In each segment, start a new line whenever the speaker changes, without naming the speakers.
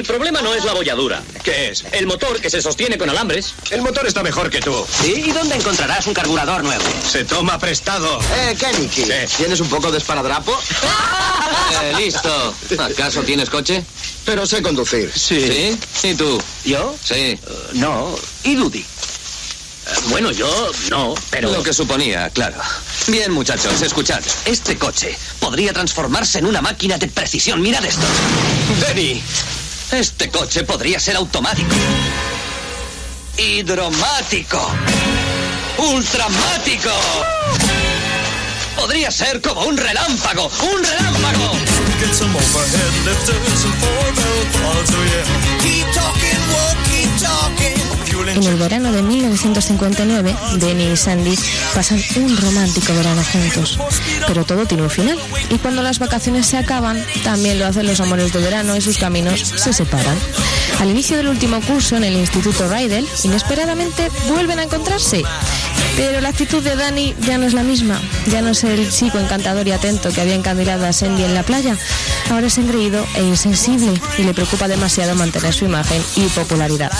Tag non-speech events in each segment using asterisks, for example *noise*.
El problema no es la bolladura.
¿Qué es?
El motor que se sostiene con alambres.
El motor está mejor que tú.
¿Sí? ¿Y dónde encontrarás un carburador nuevo?
Se toma prestado.
Eh, Keniki,
Sí.
¿tienes un poco de esparadrapo? *laughs*
Eh, listo. ¿Acaso tienes coche?
Pero sé conducir.
Sí. ¿Y tú?
¿Yo?
Sí.
Eh, no. ¿Y Dudy?
Eh, Bueno, yo no, pero...
Lo que suponía, claro. Bien, muchachos, escuchad. Este coche podría transformarse en una máquina de precisión. Mirad esto.
Denny.
Este coche podría ser automático. Hidromático. Ultramático. Podría ser como un relámpago. ¡Un relámpago!
En el verano de 1959, Denny y Sandy pasan un romántico verano juntos. Pero todo tiene un final. Y cuando las vacaciones se acaban, también lo hacen los amores de verano y sus caminos se separan. Al inicio del último curso en el Instituto Rydell, inesperadamente vuelven a encontrarse. Pero la actitud de Danny ya no es la misma. Ya no es el chico encantador y atento que había encandilado a Sandy en la playa. Ahora es engreído e insensible y le preocupa demasiado mantener su imagen y popularidad.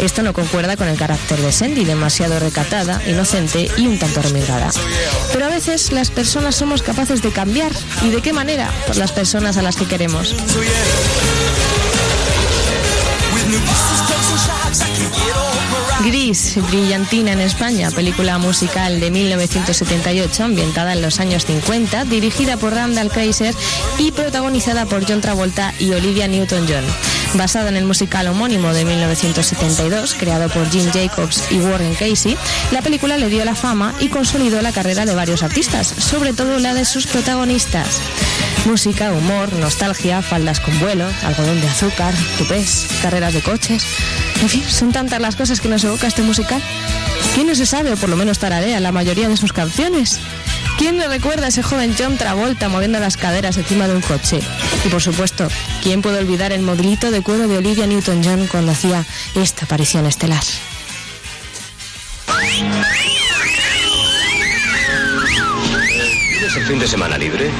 Esto no concuerda con el carácter de Sandy, demasiado recatada, inocente y un tanto remilgada. Pero a veces las personas somos capaces de cambiar. ¿Y de qué manera? Por las personas a las que queremos. Gris, Brillantina en España, película musical de 1978 ambientada en los años 50, dirigida por Randall Kreiser y protagonizada por John Travolta y Olivia Newton-John. Basada en el musical homónimo de 1972, creado por Jim Jacobs y Warren Casey, la película le dio la fama y consolidó la carrera de varios artistas, sobre todo la de sus protagonistas. Música, humor, nostalgia, faldas con vuelo, algodón de azúcar, tupés, carreras de coches. En fin, son tantas las cosas que nos evoca este musical. ¿Quién no se sabe o por lo menos tararea la mayoría de sus canciones? ¿Quién le recuerda a ese joven John Travolta moviendo las caderas encima de un coche? Y por supuesto, ¿quién puede olvidar el modelito de cuero de Olivia Newton-John cuando hacía esta aparición estelar?
¿Tienes el fin de semana libre?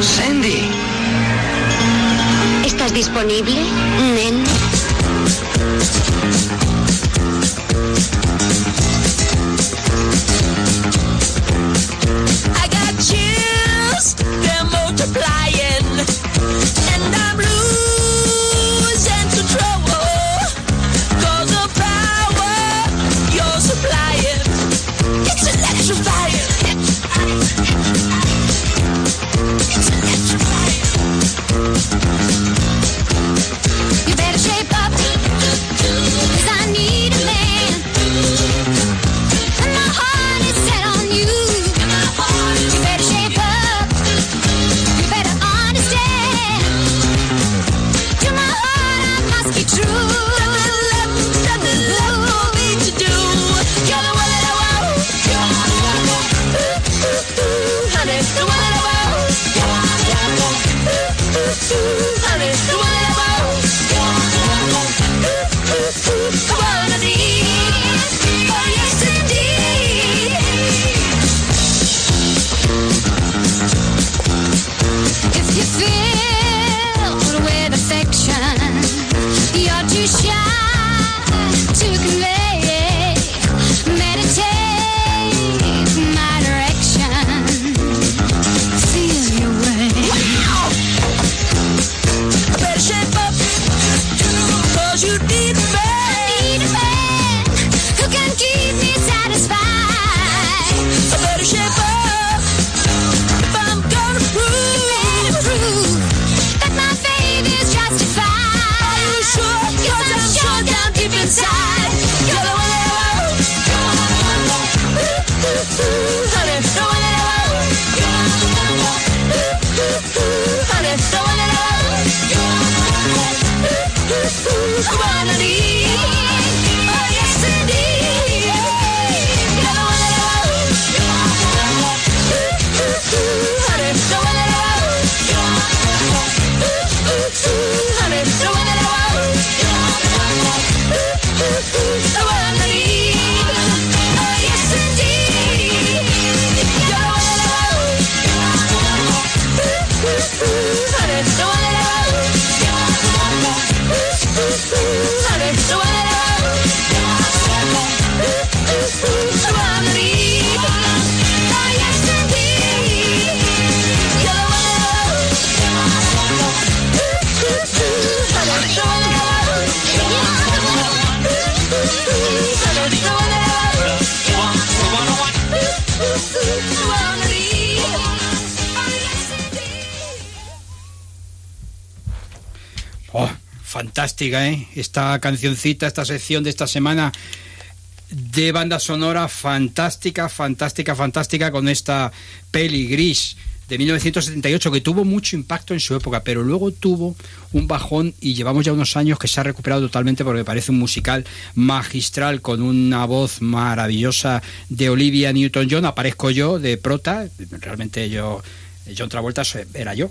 Sandy.
¿Estás disponible, nen? You
fantástica, ¿eh? Esta cancioncita, esta sección de esta semana de banda sonora fantástica, fantástica, fantástica con esta peli gris de 1978 que tuvo mucho impacto en su época, pero luego tuvo un bajón y llevamos ya unos años que se ha recuperado totalmente porque parece un musical magistral con una voz maravillosa de Olivia Newton-John. Aparezco yo de prota, realmente yo, John Travolta era yo.